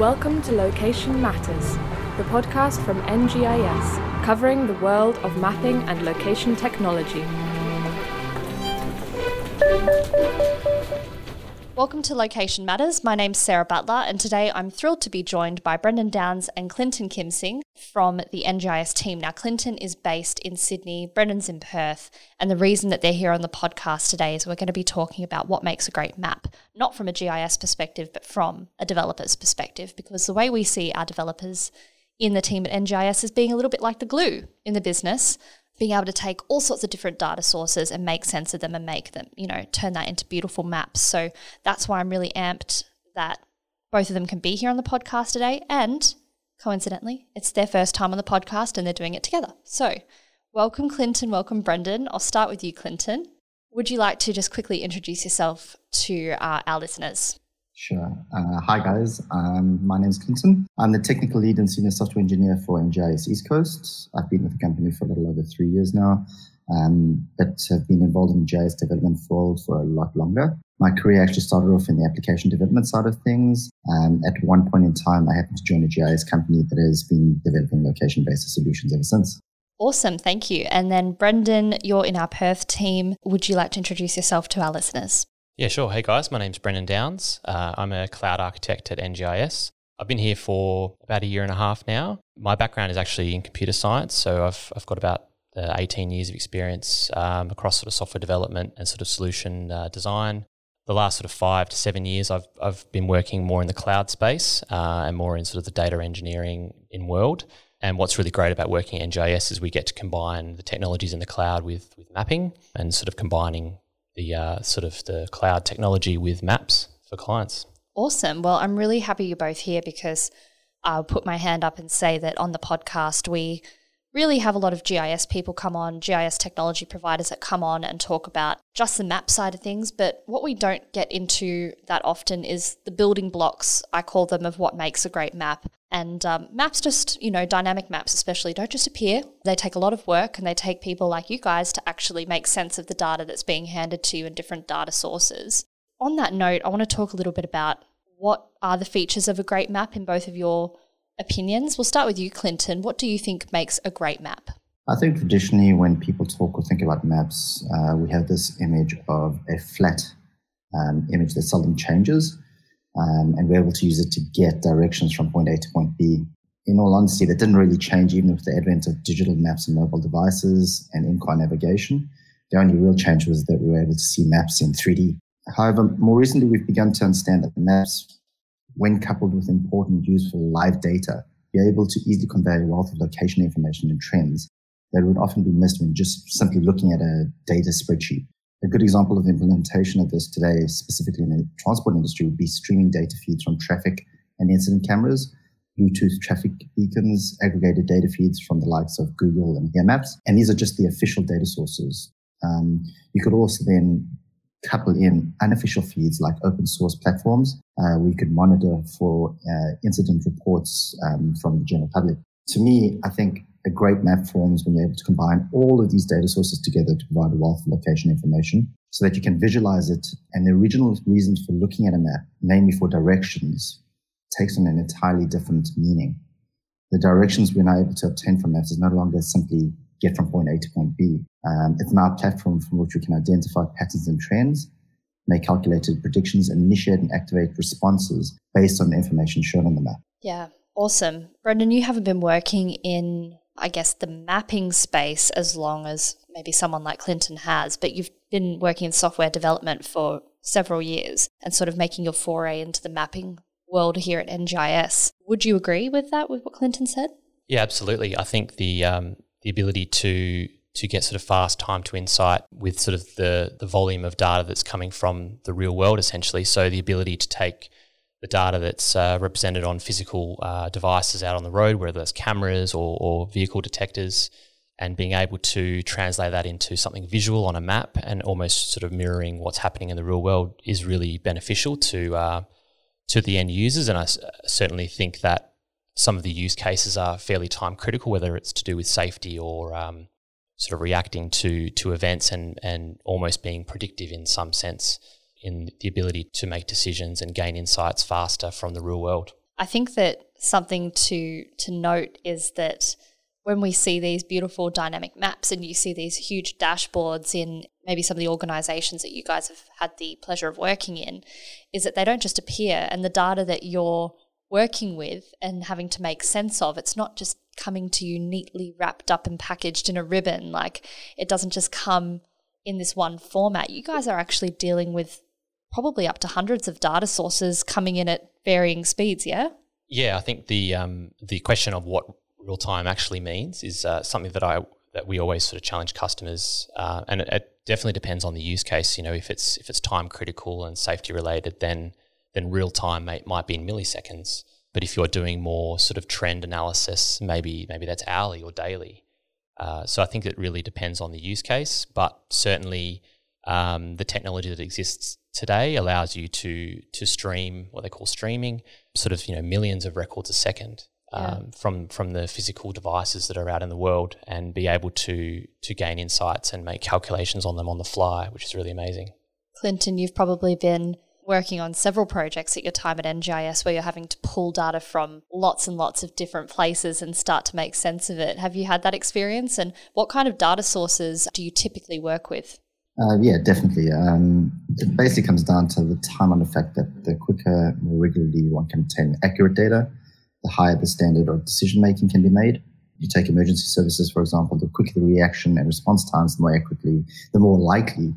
Welcome to Location Matters, the podcast from NGIS, covering the world of mapping and location technology. Welcome to Location Matters. My name's Sarah Butler, and today I'm thrilled to be joined by Brendan Downs and Clinton Kim Kimsing from the NGIS team. Now, Clinton is based in Sydney, Brendan's in Perth, and the reason that they're here on the podcast today is we're going to be talking about what makes a great map, not from a GIS perspective, but from a developer's perspective, because the way we see our developers in the team at NGIS is being a little bit like the glue in the business being able to take all sorts of different data sources and make sense of them and make them, you know, turn that into beautiful maps. So that's why I'm really amped that both of them can be here on the podcast today. And coincidentally, it's their first time on the podcast and they're doing it together. So welcome, Clinton. Welcome, Brendan. I'll start with you, Clinton. Would you like to just quickly introduce yourself to uh, our listeners? Sure. Uh, hi, guys. Um, my name is Clinton. I'm the technical lead and senior software engineer for NGIS East Coast. I've been with the company for a little over three years now, um, but have been involved in GIS development for, for a lot longer. My career actually started off in the application development side of things. Um, at one point in time, I happened to join a GIS company that has been developing location-based solutions ever since. Awesome, thank you. And then, Brendan, you're in our Perth team. Would you like to introduce yourself to our listeners? Yeah, sure. Hey guys, my name's Brendan Downs. Uh, I'm a cloud architect at NGIS. I've been here for about a year and a half now. My background is actually in computer science, so I've, I've got about uh, 18 years of experience um, across sort of software development and sort of solution uh, design. The last sort of five to seven years, I've, I've been working more in the cloud space uh, and more in sort of the data engineering in world. And what's really great about working at NGIS is we get to combine the technologies in the cloud with, with mapping and sort of combining the uh, sort of the cloud technology with maps for clients. Awesome. Well, I'm really happy you're both here because I'll put my hand up and say that on the podcast we really have a lot of GIS people come on, GIS technology providers that come on and talk about just the map side of things. But what we don't get into that often is the building blocks, I call them, of what makes a great map. And um, maps just, you know, dynamic maps especially, don't just appear. They take a lot of work and they take people like you guys to actually make sense of the data that's being handed to you in different data sources. On that note, I want to talk a little bit about what are the features of a great map in both of your opinions. We'll start with you, Clinton. What do you think makes a great map? I think traditionally, when people talk or think about maps, uh, we have this image of a flat um, image that seldom changes, um, and we're able to use it to get directions from point A to point B. In all honesty, that didn't really change even with the advent of digital maps and mobile devices and in-car navigation. The only real change was that we were able to see maps in 3D. However, more recently, we've begun to understand that maps when coupled with important, useful live data, be able to easily convey a wealth of location information and trends that would often be missed when just simply looking at a data spreadsheet. A good example of the implementation of this today, specifically in the transport industry, would be streaming data feeds from traffic and incident cameras, Bluetooth traffic beacons, aggregated data feeds from the likes of Google and Here Maps. And these are just the official data sources. Um, you could also then couple in unofficial feeds like open source platforms. Uh, we could monitor for uh, incident reports um, from the general public. To me, I think a great map forms when you're able to combine all of these data sources together to provide a wealth of location information so that you can visualize it. And the original reasons for looking at a map, namely for directions, takes on an entirely different meaning. The directions we're now able to obtain from maps is no longer simply get from point A to point B. Um, it's now a platform from which we can identify patterns and trends, make calculated predictions, initiate and activate responses based on the information shown on the map. Yeah, awesome. Brendan, you haven't been working in, I guess, the mapping space as long as maybe someone like Clinton has, but you've been working in software development for several years and sort of making your foray into the mapping world here at NGIS. Would you agree with that, with what Clinton said? Yeah, absolutely. I think the um, the ability to to get sort of fast time to insight with sort of the the volume of data that's coming from the real world essentially so the ability to take the data that's uh, represented on physical uh, devices out on the road whether that's cameras or, or vehicle detectors and being able to translate that into something visual on a map and almost sort of mirroring what's happening in the real world is really beneficial to uh, to the end users. And I s- certainly think that some of the use cases are fairly time critical, whether it's to do with safety or um, sort of reacting to to events and and almost being predictive in some sense in the ability to make decisions and gain insights faster from the real world. I think that something to to note is that when we see these beautiful dynamic maps and you see these huge dashboards in maybe some of the organizations that you guys have had the pleasure of working in, is that they don't just appear and the data that you're working with and having to make sense of, it's not just coming to you neatly wrapped up and packaged in a ribbon. Like it doesn't just come in this one format. You guys are actually dealing with probably up to hundreds of data sources coming in at varying speeds, yeah? Yeah, I think the um, the question of what real time actually means is uh, something that I that we always sort of challenge customers, uh, and it, it, definitely depends on the use case. You know, if it's if it's time critical and safety related, then then real time may, might be in milliseconds. But if you're doing more sort of trend analysis, maybe maybe that's hourly or daily. Uh, so I think it really depends on the use case, but certainly um, the technology that exists today allows you to to stream what they call streaming, sort of you know millions of records a second um, yeah. from from the physical devices that are out in the world and be able to to gain insights and make calculations on them on the fly, which is really amazing. Clinton, you've probably been working on several projects at your time at NGIS where you're having to pull data from lots and lots of different places and start to make sense of it. Have you had that experience? And what kind of data sources do you typically work with? Uh, yeah, definitely. Um, it basically comes down to the time on the fact that the quicker, more regularly one can obtain accurate data, the higher the standard of decision making can be made. You take emergency services, for example, the quicker the reaction and response times, the more accurately, the more likely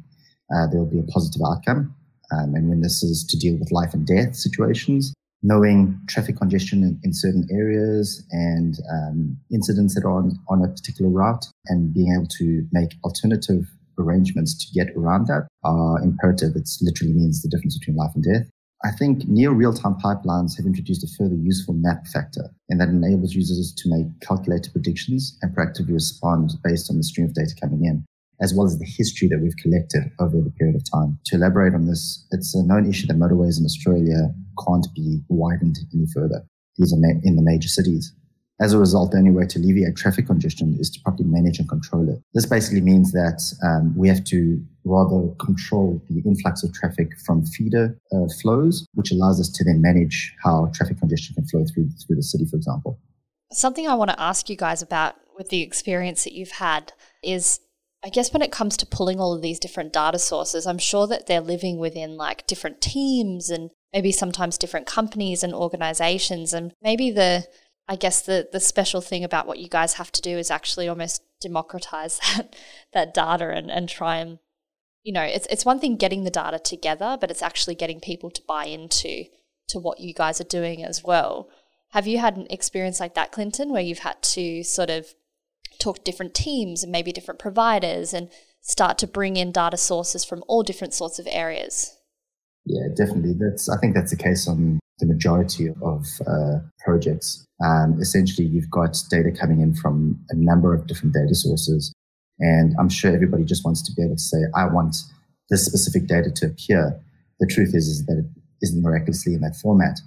uh, there will be a positive outcome. Um, and when this is to deal with life and death situations, knowing traffic congestion in, in certain areas and um, incidents that are on, on a particular route and being able to make alternative arrangements to get around that are imperative. It literally means the difference between life and death. I think near real-time pipelines have introduced a further useful map factor and that enables users to make calculated predictions and proactively respond based on the stream of data coming in, as well as the history that we've collected over the period of time. To elaborate on this, it's a known issue that motorways in Australia can't be widened any further. These are in the major cities. As a result, the only way to alleviate traffic congestion is to properly manage and control it. This basically means that um, we have to rather control the influx of traffic from feeder uh, flows, which allows us to then manage how traffic congestion can flow through through the city, for example. Something I want to ask you guys about with the experience that you've had is I guess when it comes to pulling all of these different data sources, I'm sure that they're living within like different teams and maybe sometimes different companies and organizations. And maybe the I guess the the special thing about what you guys have to do is actually almost democratize that that data and, and try and you know it's it's one thing getting the data together, but it's actually getting people to buy into to what you guys are doing as well. Have you had an experience like that, Clinton, where you've had to sort of talk to different teams and maybe different providers and start to bring in data sources from all different sorts of areas? Yeah, definitely. That's I think that's the case on the majority of uh, projects. Um, essentially, you've got data coming in from a number of different data sources. And I'm sure everybody just wants to be able to say, I want this specific data to appear. The truth is, is that it isn't miraculously in that format.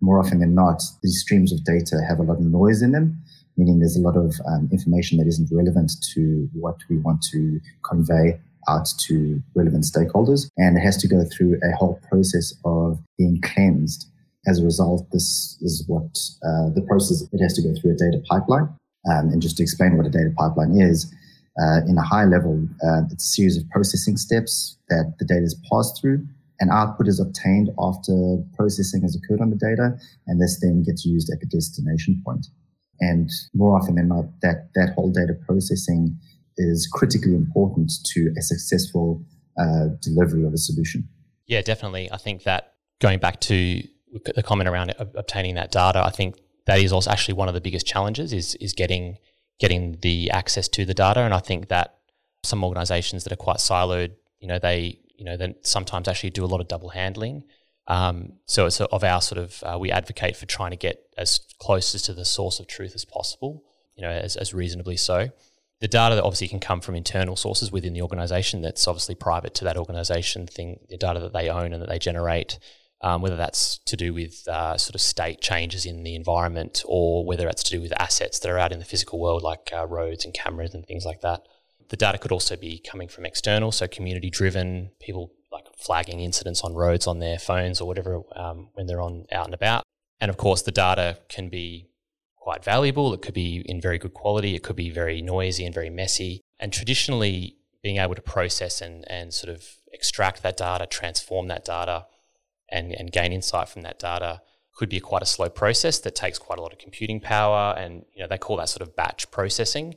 More often than not, these streams of data have a lot of noise in them, meaning there's a lot of um, information that isn't relevant to what we want to convey out to relevant stakeholders. And it has to go through a whole process of being cleansed as a result, this is what uh, the process, it has to go through a data pipeline. Um, and just to explain what a data pipeline is, uh, in a high level, uh, it's a series of processing steps that the data is passed through. An output is obtained after processing has occurred on the data, and this then gets used at the destination point. And more often than not, that, that whole data processing is critically important to a successful uh, delivery of a solution. Yeah, definitely. I think that going back to the comment around obtaining that data, I think that is also actually one of the biggest challenges is is getting getting the access to the data. And I think that some organisations that are quite siloed, you know, they you know then sometimes actually do a lot of double handling. Um, so it's of our sort of uh, we advocate for trying to get as close as to the source of truth as possible, you know, as, as reasonably so. The data that obviously can come from internal sources within the organisation that's obviously private to that organisation thing, the data that they own and that they generate um, whether that's to do with uh, sort of state changes in the environment or whether that's to do with assets that are out in the physical world, like uh, roads and cameras and things like that. The data could also be coming from external, so community driven, people like flagging incidents on roads on their phones or whatever um, when they're on out and about. And of course, the data can be quite valuable. It could be in very good quality. It could be very noisy and very messy. And traditionally, being able to process and, and sort of extract that data, transform that data, and, and gain insight from that data could be quite a slow process that takes quite a lot of computing power. And you know they call that sort of batch processing.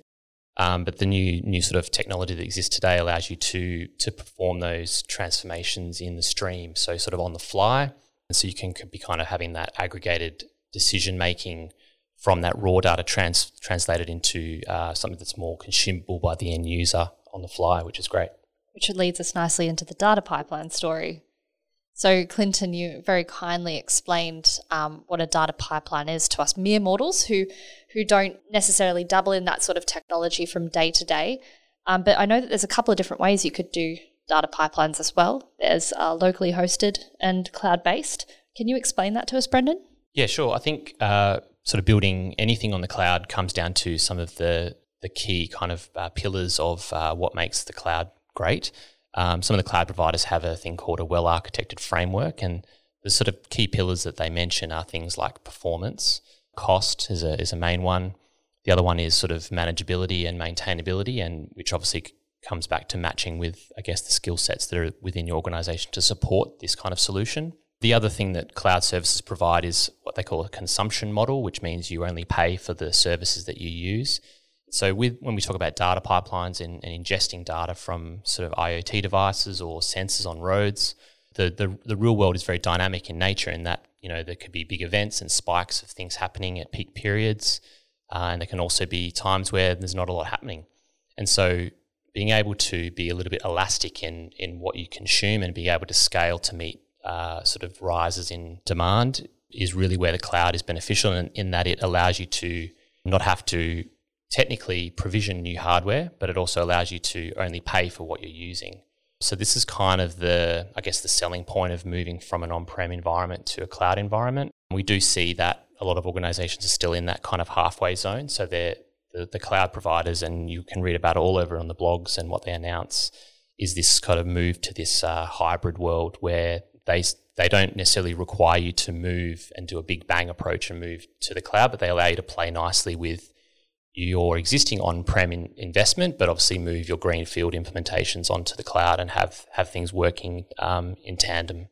Um, but the new new sort of technology that exists today allows you to to perform those transformations in the stream, so sort of on the fly, and so you can be kind of having that aggregated decision making from that raw data trans- translated into uh, something that's more consumable by the end user on the fly, which is great. Which leads us nicely into the data pipeline story. So, Clinton, you very kindly explained um, what a data pipeline is to us mere mortals who who don't necessarily dabble in that sort of technology from day to day. Um, but I know that there's a couple of different ways you could do data pipelines as well. There's uh, locally hosted and cloud based. Can you explain that to us, Brendan? Yeah, sure. I think uh, sort of building anything on the cloud comes down to some of the the key kind of uh, pillars of uh, what makes the cloud great. Um, some of the cloud providers have a thing called a well architected framework, and the sort of key pillars that they mention are things like performance, cost is a is a main one. The other one is sort of manageability and maintainability, and which obviously comes back to matching with, I guess, the skill sets that are within your organization to support this kind of solution. The other thing that cloud services provide is what they call a consumption model, which means you only pay for the services that you use. So, with, when we talk about data pipelines and, and, ingesting data from sort of IoT devices or sensors on roads, the, the, the real world is very dynamic in nature in that you know there could be big events and spikes of things happening at peak periods, uh, and there can also be times where there's not a lot happening. And so, being able to be a little bit elastic in in what you consume and be able to scale to meet uh, sort of rises in demand is really where the cloud is beneficial in, in that it allows you to not have to technically provision new hardware, but it also allows you to only pay for what you're using. So this is kind of the, I guess, the selling point of moving from an on-prem environment to a cloud environment. We do see that a lot of organizations are still in that kind of halfway zone. So they're the, the cloud providers, and you can read about it all over on the blogs and what they announce is this kind of move to this uh, hybrid world where they they don't necessarily require you to move and do a big bang approach and move to the cloud, but they allow you to play nicely with your existing on-prem in investment, but obviously move your greenfield implementations onto the cloud and have have things working um, in tandem.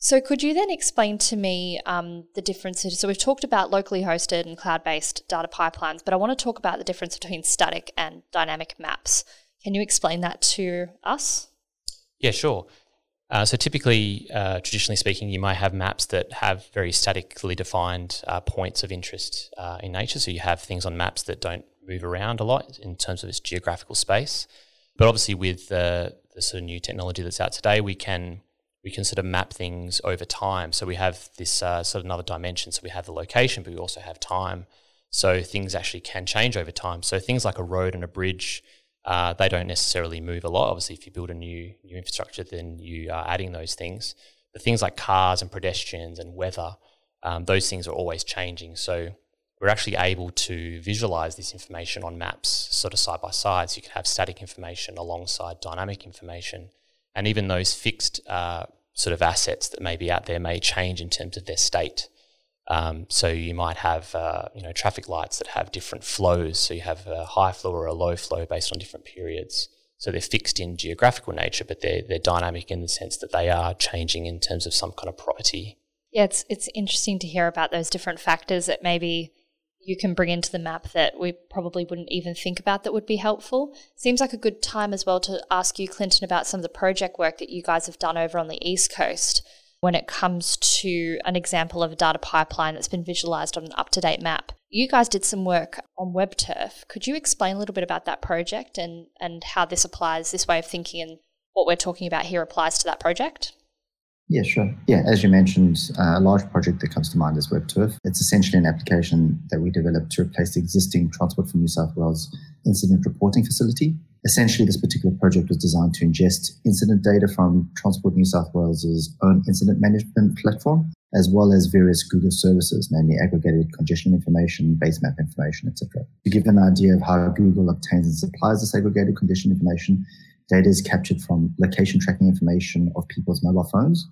So, could you then explain to me um, the differences? So, we've talked about locally hosted and cloud-based data pipelines, but I want to talk about the difference between static and dynamic maps. Can you explain that to us? Yeah, sure. Uh, so typically, uh, traditionally speaking, you might have maps that have very statically defined uh, points of interest uh, in nature. So you have things on maps that don't move around a lot in terms of its geographical space. But obviously, with the sort of new technology that's out today, we can we can sort of map things over time. So we have this uh, sort of another dimension. So we have the location, but we also have time. So things actually can change over time. So things like a road and a bridge uh, they don't necessarily move a lot. Obviously, if you build a new new infrastructure, then you are adding those things. But things like cars and pedestrians and weather, um, those things are always changing. So we're actually able to visualize this information on maps sort of side by side. So you can have static information alongside dynamic information. And even those fixed uh, sort of assets that may be out there may change in terms of their state. Um, so you might have uh, you know traffic lights that have different flows. So you have a high flow or a low flow based on different periods. So they're fixed in geographical nature, but they're they're dynamic in the sense that they are changing in terms of some kind of property. Yeah, it's it's interesting to hear about those different factors that maybe you can bring into the map that we probably wouldn't even think about that would be helpful. Seems like a good time as well to ask you, Clinton, about some of the project work that you guys have done over on the East Coast when it comes to an example of a data pipeline that's been visualized on an up to date map. You guys did some work on WebTurf. Could you explain a little bit about that project and, and how this applies, this way of thinking, and what we're talking about here applies to that project? Yeah, sure. Yeah, as you mentioned, uh, a large project that comes to mind is WebTurf. It's essentially an application that we developed to replace the existing Transport for New South Wales incident reporting facility. Essentially, this particular project was designed to ingest incident data from Transport New South Wales's own incident management platform, as well as various Google services, namely aggregated congestion information, base map information, etc. To give an idea of how Google obtains and supplies this aggregated condition information, data is captured from location tracking information of people's mobile phones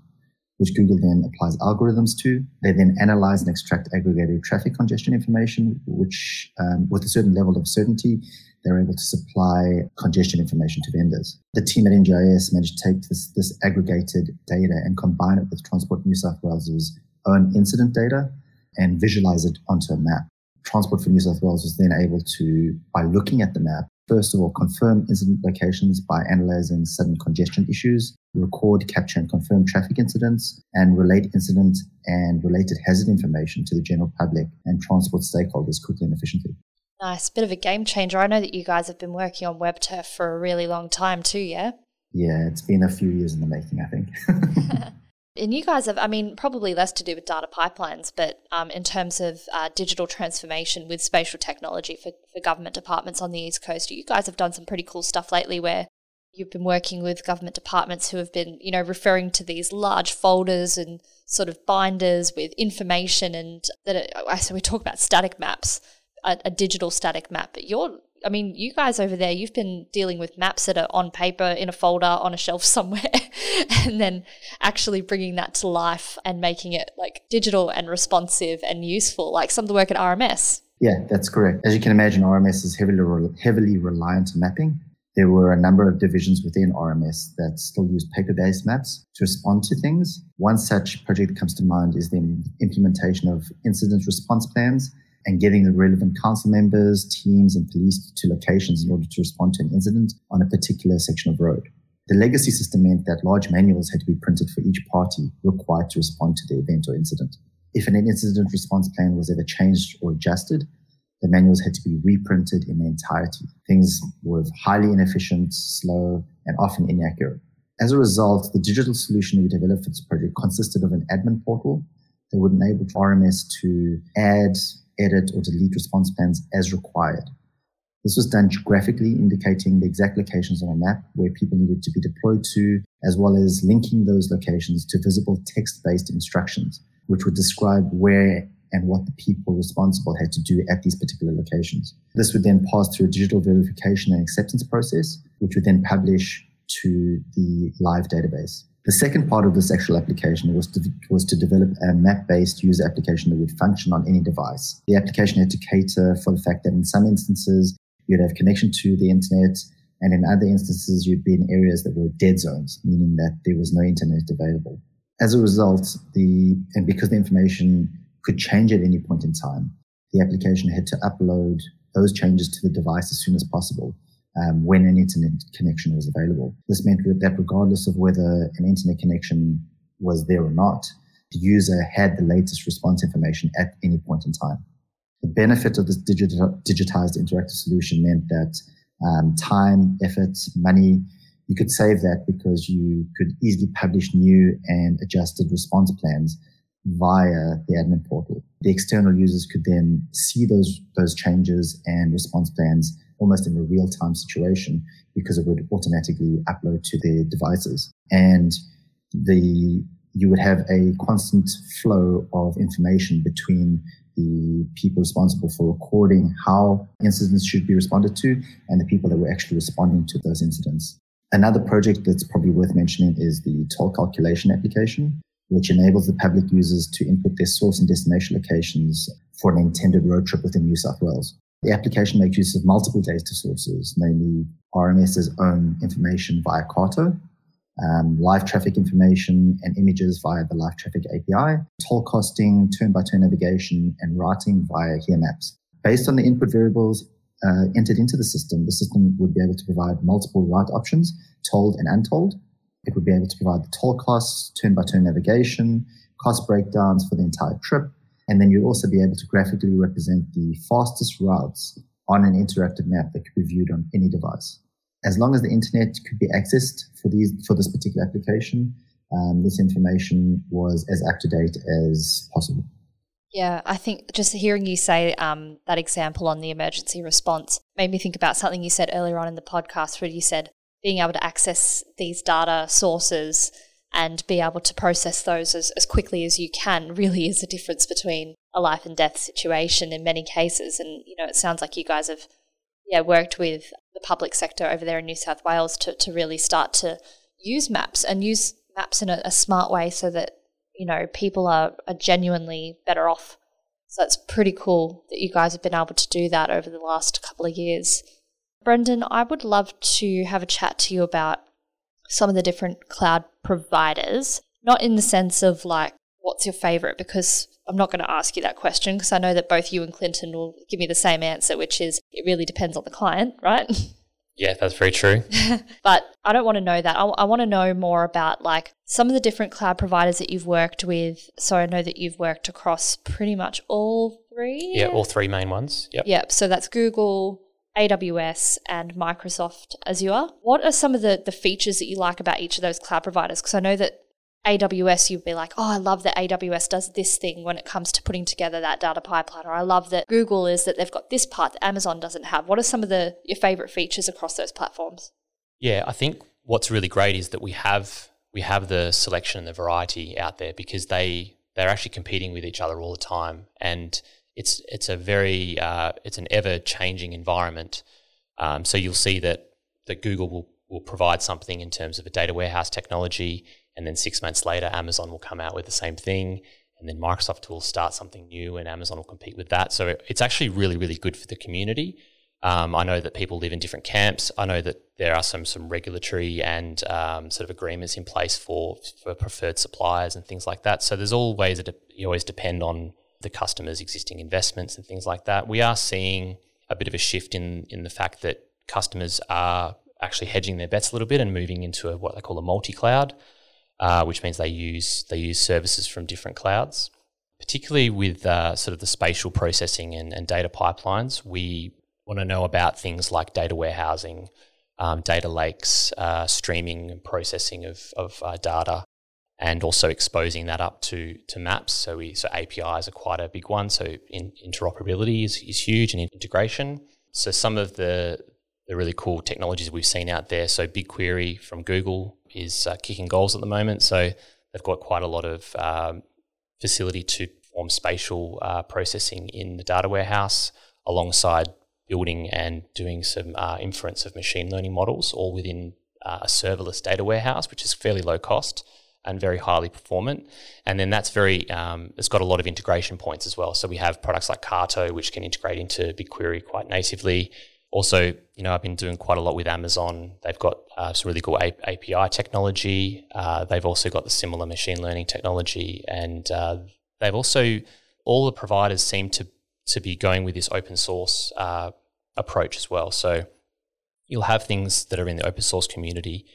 which Google then applies algorithms to. They then analyze and extract aggregated traffic congestion information, which, um, with a certain level of certainty, they're able to supply congestion information to vendors. The team at NGIS managed to take this, this aggregated data and combine it with Transport New South Wales's own incident data and visualize it onto a map. Transport for New South Wales was then able to, by looking at the map, first of all, confirm incident locations by analyzing sudden congestion issues, record, capture, and confirm traffic incidents, and relate incident and related hazard information to the general public and transport stakeholders quickly and efficiently. Nice. Bit of a game changer. I know that you guys have been working on WebTurf for a really long time too, yeah? Yeah, it's been a few years in the making, I think. And you guys have, I mean, probably less to do with data pipelines, but um, in terms of uh, digital transformation with spatial technology for, for government departments on the East Coast, you guys have done some pretty cool stuff lately where you've been working with government departments who have been, you know, referring to these large folders and sort of binders with information and that, I so we talk about static maps, a, a digital static map, but you're I mean, you guys over there, you've been dealing with maps that are on paper in a folder on a shelf somewhere, and then actually bringing that to life and making it like digital and responsive and useful, like some of the work at RMS. Yeah, that's correct. As you can imagine, RMS is heavily heavily reliant on mapping. There were a number of divisions within RMS that still use paper-based maps to respond to things. One such project that comes to mind is the implementation of incident response plans and getting the relevant council members, teams, and police to locations in order to respond to an incident on a particular section of road. The legacy system meant that large manuals had to be printed for each party required to respond to the event or incident. If an incident response plan was ever changed or adjusted, the manuals had to be reprinted in their entirety. Things were highly inefficient, slow, and often inaccurate. As a result, the digital solution we developed for this project consisted of an admin portal that would enable RMS to add, edit, or delete response plans as required. This was done geographically, indicating the exact locations on a map where people needed to be deployed to, as well as linking those locations to visible text based instructions, which would describe where and what the people responsible had to do at these particular locations. This would then pass through a digital verification and acceptance process, which would then publish to the live database. The second part of this actual application was to, was to develop a map-based user application that would function on any device. The application had to cater for the fact that in some instances, you'd have connection to the internet, and in other instances, you'd be in areas that were dead zones, meaning that there was no internet available. As a result, the, and because the information could change at any point in time, the application had to upload those changes to the device as soon as possible um, when an internet connection was available. This meant that regardless of whether an internet connection was there or not, the user had the latest response information at any point in time. The benefit of this digit- digitized interactive solution meant that um, time, effort, money, you could save that because you could easily publish new and adjusted response plans via the admin portal. The external users could then see those, those changes and response plans almost in a real time situation because it would automatically upload to their devices. And the, you would have a constant flow of information between the people responsible for recording how incidents should be responded to and the people that were actually responding to those incidents. Another project that's probably worth mentioning is the toll calculation application, which enables the public users to input their source and destination locations for an intended road trip within New South Wales. The application makes use of multiple data sources, namely RMS's own information via Carto, um, live traffic information and images via the live traffic API, toll costing, turn by turn navigation, and routing via Here Maps. Based on the input variables uh, entered into the system, the system would be able to provide multiple route options, tolled and untolled. It would be able to provide the toll costs, turn by turn navigation, cost breakdowns for the entire trip, and then you'll also be able to graphically represent the fastest routes on an interactive map that could be viewed on any device. As long as the internet could be accessed for these for this particular application, um, this information was as up to date as possible. Yeah, I think just hearing you say um, that example on the emergency response made me think about something you said earlier on in the podcast, where you said being able to access these data sources and be able to process those as, as quickly as you can really is a difference between a life and death situation in many cases. And, you know, it sounds like you guys have yeah, worked with the public sector over there in New South Wales to, to really start to use maps and use maps in a, a smart way so that you know, people are, are genuinely better off. So that's pretty cool that you guys have been able to do that over the last couple of years. Brendan, I would love to have a chat to you about some of the different cloud providers, not in the sense of like, what's your favorite? Because I'm not going to ask you that question because I know that both you and Clinton will give me the same answer, which is it really depends on the client, right? Yeah, that's very true. but I don't want to know that. I, I want to know more about like some of the different cloud providers that you've worked with. So I know that you've worked across pretty much all three. Yeah, all three main ones. Yep. Yep. So that's Google, AWS, and Microsoft Azure. What are some of the, the features that you like about each of those cloud providers? Because I know that AWS, you'd be like, oh, I love that AWS does this thing when it comes to putting together that data pipeline. Or I love that Google is that they've got this part that Amazon doesn't have. What are some of the your favorite features across those platforms? Yeah, I think what's really great is that we have we have the selection and the variety out there because they they're actually competing with each other all the time, and it's it's a very uh, it's an ever changing environment. Um, so you'll see that that Google will will provide something in terms of a data warehouse technology and then six months later, Amazon will come out with the same thing. And then Microsoft will start something new and Amazon will compete with that. So it's actually really, really good for the community. Um, I know that people live in different camps. I know that there are some some regulatory and um, sort of agreements in place for for preferred suppliers and things like that. So there's always that you always depend on the customer's existing investments and things like that. We are seeing a bit of a shift in in the fact that customers are actually hedging their bets a little bit and moving into a, what they call a multi-cloud uh, which means they use they use services from different clouds. Particularly with uh, sort of the spatial processing and, and, data pipelines, we want to know about things like data warehousing, um, data lakes, uh, streaming and processing of, of uh, data, and also exposing that up to to maps. So we so APIs are quite a big one. So in, interoperability is, is huge and integration. So some of the the really cool technologies we've seen out there. So BigQuery from Google is uh, kicking goals at the moment. So they've got quite a lot of um, facility to perform spatial uh, processing in the data warehouse alongside building and doing some uh, inference of machine learning models, all within uh, a serverless data warehouse, which is fairly low cost and very highly performant. And then that's very, um, it's got a lot of integration points as well. So we have products like Carto, which can integrate into BigQuery quite natively. Also, you know, I've been doing quite a lot with Amazon. They've got uh, some really cool A- API technology. Uh, they've also got the similar machine learning technology, and uh, they've also all the providers seem to to be going with this open source uh, approach as well. So you'll have things that are in the open source community,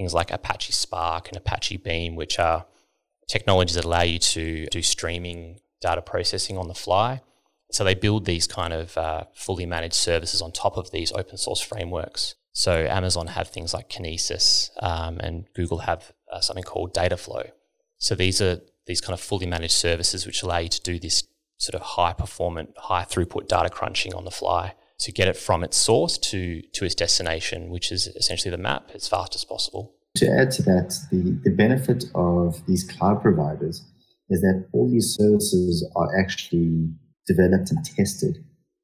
things like Apache Spark and Apache Beam, which are technologies that allow you to do streaming data processing on the fly. So they build these kind of uh, fully managed services on top of these open source frameworks. So Amazon have things like Kinesis, um, and Google have uh, something called Dataflow. So these are these kind of fully managed services which allow you to do this sort of high performant, high throughput data crunching on the fly to get it from its source to to its destination, which is essentially the map as fast as possible. To add to that, the, the benefit of these cloud providers is that all these services are actually developed and tested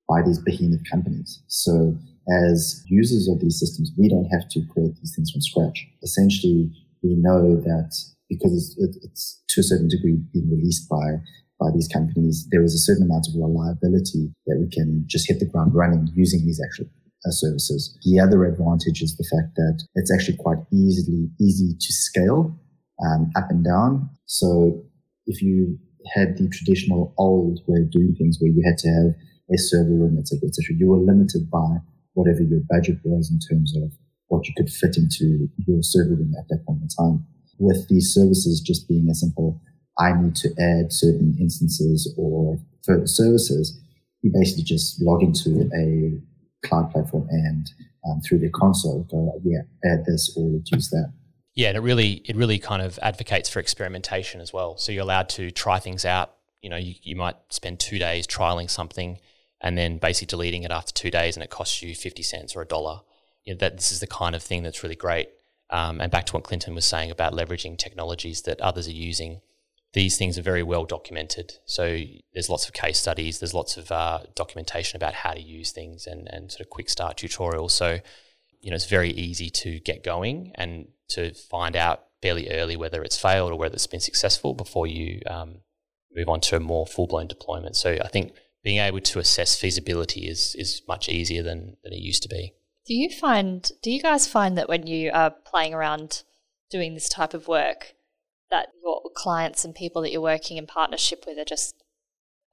by these behemoth companies. So as users of these systems, we don't have to create these things from scratch. Essentially, we know that because it's, it's to a certain degree being released by by these companies, there is a certain amount of reliability that we can just hit the ground running using these actual uh, services. The other advantage is the fact that it's actually quite easily easy to scale um, up and down. So if you had the traditional old way of doing things where you had to have a server room, etc., etc. You were limited by whatever your budget was in terms of what you could fit into your server room at that point in time. With these services just being a simple, I need to add certain instances or further services, you basically just log into a cloud platform and um, through the console go, yeah, add this or reduce that. Yeah, and it really it really kind of advocates for experimentation as well. So you're allowed to try things out. You know, you, you might spend two days trialing something and then basically deleting it after two days and it costs you 50 cents or a dollar. You know, that this is the kind of thing that's really great. Um, and back to what Clinton was saying about leveraging technologies that others are using, these things are very well documented. So there's lots of case studies, there's lots of uh, documentation about how to use things and, and sort of quick start tutorials. So, you know, it's very easy to get going and to find out fairly early whether it's failed or whether it's been successful before you um, move on to a more full blown deployment. So I think being able to assess feasibility is is much easier than than it used to be. Do you find? Do you guys find that when you are playing around doing this type of work, that your clients and people that you're working in partnership with are just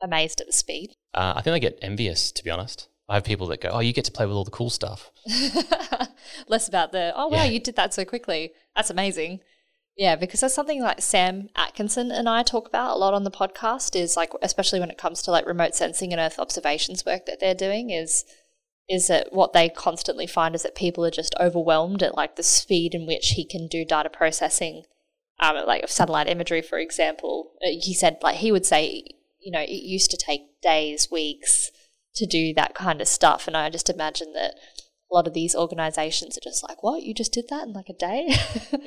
amazed at the speed? Uh, I think they get envious, to be honest. I have people that go, "Oh, you get to play with all the cool stuff." Less about the, "Oh wow, yeah. you did that so quickly. That's amazing." Yeah, because there's something like Sam Atkinson and I talk about a lot on the podcast is like, especially when it comes to like remote sensing and Earth observations work that they're doing, is is that what they constantly find is that people are just overwhelmed at like the speed in which he can do data processing, um, like satellite imagery, for example. Uh, he said like he would say, you know, it used to take days, weeks to do that kind of stuff, and I just imagine that a lot of these organizations are just like, what? You just did that in like a day?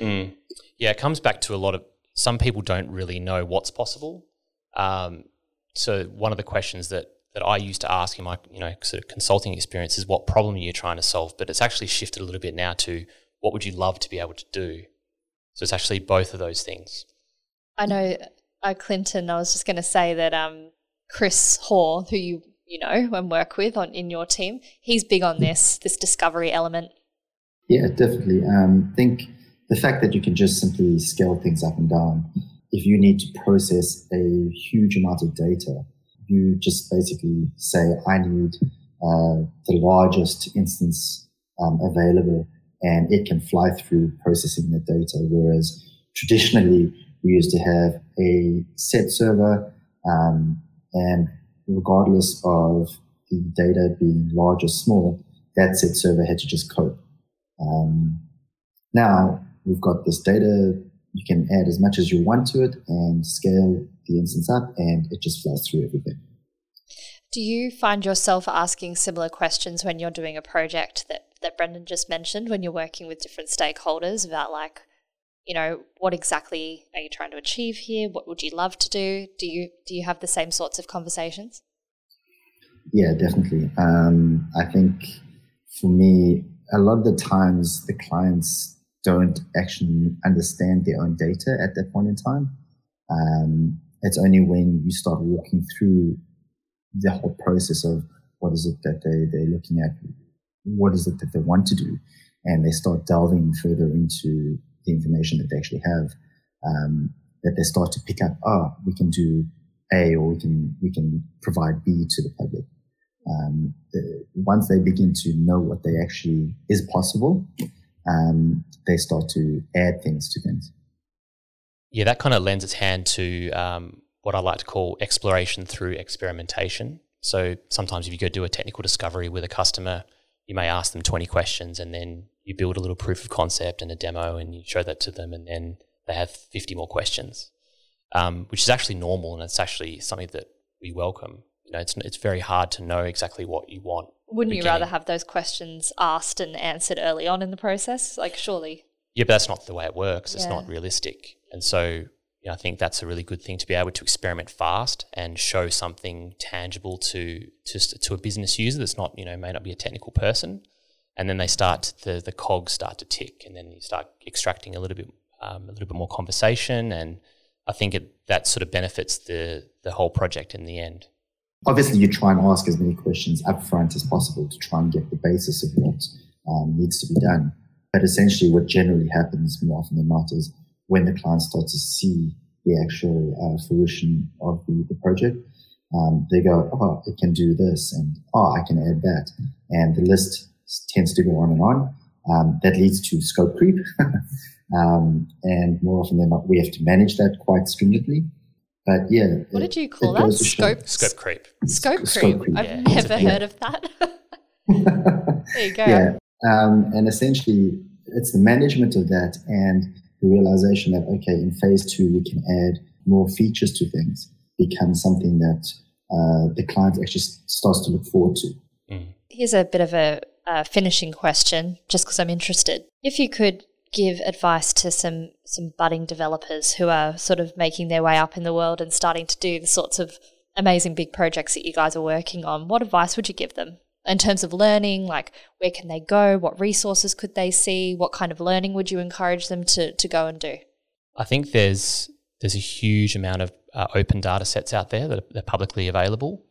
mm. Yeah, it comes back to a lot of some people don't really know what's possible. Um, so one of the questions that that I used to ask in my you know sort of consulting experience is what problem are you're trying to solve, but it's actually shifted a little bit now to what would you love to be able to do. So it's actually both of those things. I know, uh, Clinton. I was just going to say that um, Chris Hoare, who you you know and work with on in your team. He's big on this this discovery element. Yeah, definitely. Um, I think the fact that you can just simply scale things up and down. If you need to process a huge amount of data, you just basically say, "I need uh, the largest instance um, available," and it can fly through processing the data. Whereas traditionally, we used to have a set server um, and regardless of the data being large or small, that set server had to just cope. Um, now we've got this data, you can add as much as you want to it and scale the instance up, and it just flies through everything. Do you find yourself asking similar questions when you're doing a project that, that Brendan just mentioned, when you're working with different stakeholders about like, you know, what exactly are you trying to achieve here? What would you love to do? Do you do you have the same sorts of conversations? Yeah, definitely. Um, I think for me, a lot of the times the clients don't actually understand their own data at that point in time. Um, it's only when you start walking through the whole process of what is it that they, they're looking at, what is it that they want to do, and they start delving further into the information that they actually have, um, that they start to pick up, oh, we can do A or we can, we can provide B to the public. Um, the, once they begin to know what they actually is possible, um, they start to add things to things. Yeah, that kind of lends its hand to um, what I like to call exploration through experimentation. So sometimes if you go do a technical discovery with a customer, you may ask them 20 questions and then you build a little proof of concept and a demo and you show that to them and then they have 50 more questions, um, which is actually normal and it's actually something that we welcome. You know, it's, it's very hard to know exactly what you want. Wouldn't you rather have those questions asked and answered early on in the process? Like, surely. Yeah, but that's not the way it works. Yeah. It's not realistic. And so you know, I think that's a really good thing to be able to experiment fast and show something tangible to, to to a business user that's not you know may not be a technical person, and then they start the the cogs start to tick, and then you start extracting a little bit um, a little bit more conversation, and I think it, that sort of benefits the the whole project in the end. Obviously, you try and ask as many questions upfront as possible to try and get the basis of what um, needs to be done. But essentially, what generally happens more often than not is when the client starts to see the actual uh, fruition of the, the project, um, they go, oh, it can do this, and oh, I can add that. And the list tends to go on and on. Um, that leads to scope creep. um, and more often than not, we have to manage that quite stringently. But yeah. What did you call that? Scope? Scope creep. Scope, scope creep. I've yeah, never heard of that. there you go. Yeah. Um, and essentially, it's the management of that and the realization that, okay, in phase two, we can add more features to things, becomes something that uh, the client actually starts to look forward to. Mm. Here's a bit of a, a finishing question, just because I'm interested. If you could give advice to some some budding developers who are sort of making their way up in the world and starting to do the sorts of amazing big projects that you guys are working on, what advice would you give them? In terms of learning, like where can they go? What resources could they see? What kind of learning would you encourage them to, to go and do? I think there's there's a huge amount of uh, open data sets out there that are, are publicly available.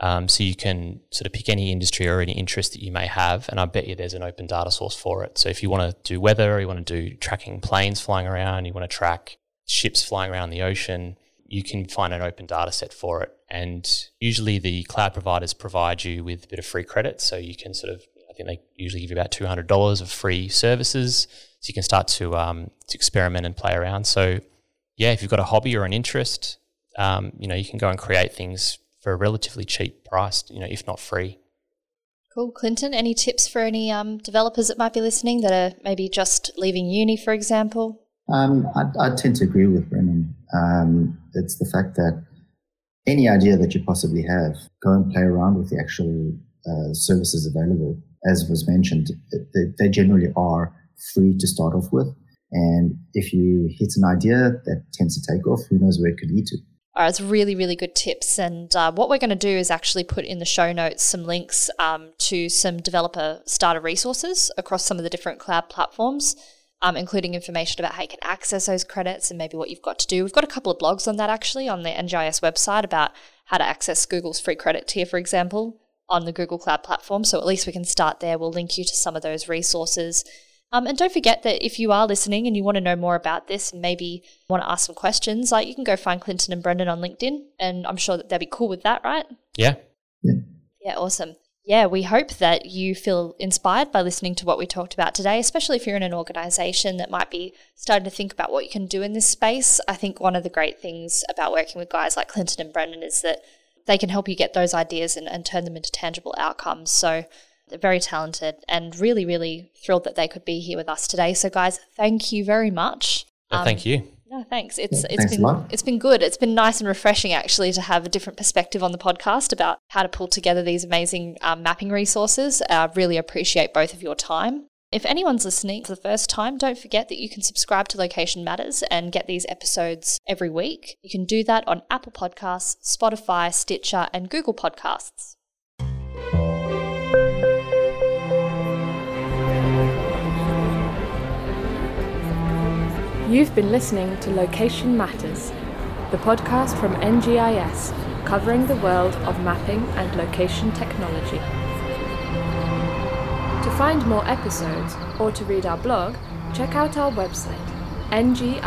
Um, so you can sort of pick any industry or any interest that you may have, and I bet you there's an open data source for it. So if you want to do weather, or you want to do tracking planes flying around, you want to track ships flying around the ocean, you can find an open data set for it. And usually the cloud providers provide you with a bit of free credit, so you can sort of I think they usually give you about two hundred dollars of free services, so you can start to um, to experiment and play around. So yeah, if you've got a hobby or an interest, um, you know you can go and create things for a relatively cheap price, you know, if not free. Cool. Clinton, any tips for any um, developers that might be listening that are maybe just leaving uni, for example? Um, I, I, tend to agree with Brennan. Um, it's the fact that any idea that you possibly have, go and play around with the actual uh, services available. As was mentioned, they, they generally are free to start off with. And if you hit an idea that tends to take off, who knows where it could lead to. All right, it's really, really good tips. And uh, what we're going to do is actually put in the show notes some links um, to some developer starter resources across some of the different cloud platforms, um, including information about how you can access those credits and maybe what you've got to do. We've got a couple of blogs on that actually on the NGIS website about how to access Google's free credit tier, for example, on the Google Cloud platform. So at least we can start there. We'll link you to some of those resources. Um, and don't forget that if you are listening and you want to know more about this and maybe want to ask some questions, like you can go find Clinton and Brendan on LinkedIn, and I'm sure that they'll be cool with that, right? Yeah. Yeah. Yeah, awesome. Yeah, we hope that you feel inspired by listening to what we talked about today, especially if you're in an organization that might be starting to think about what you can do in this space. I think one of the great things about working with guys like Clinton and Brendan is that they can help you get those ideas and, and turn them into tangible outcomes. So they're very talented and really, really thrilled that they could be here with us today. So, guys, thank you very much. um, thank you. No, thanks. It's Yeah, it's thanks been it's been good. It's been nice and refreshing actually to have a different perspective on the podcast about how to pull together these amazing um, mapping resources. I really appreciate both of your time. If anyone's listening for the first time, don't forget that you can subscribe to Location Matters and get these episodes every week. You can do that on Apple Podcasts, Spotify, Stitcher, and Google Podcasts. You've been listening to Location Matters, the podcast from NGIS covering the world of mapping and location technology. To find more episodes or to read our blog, check out our website ngis.com.au.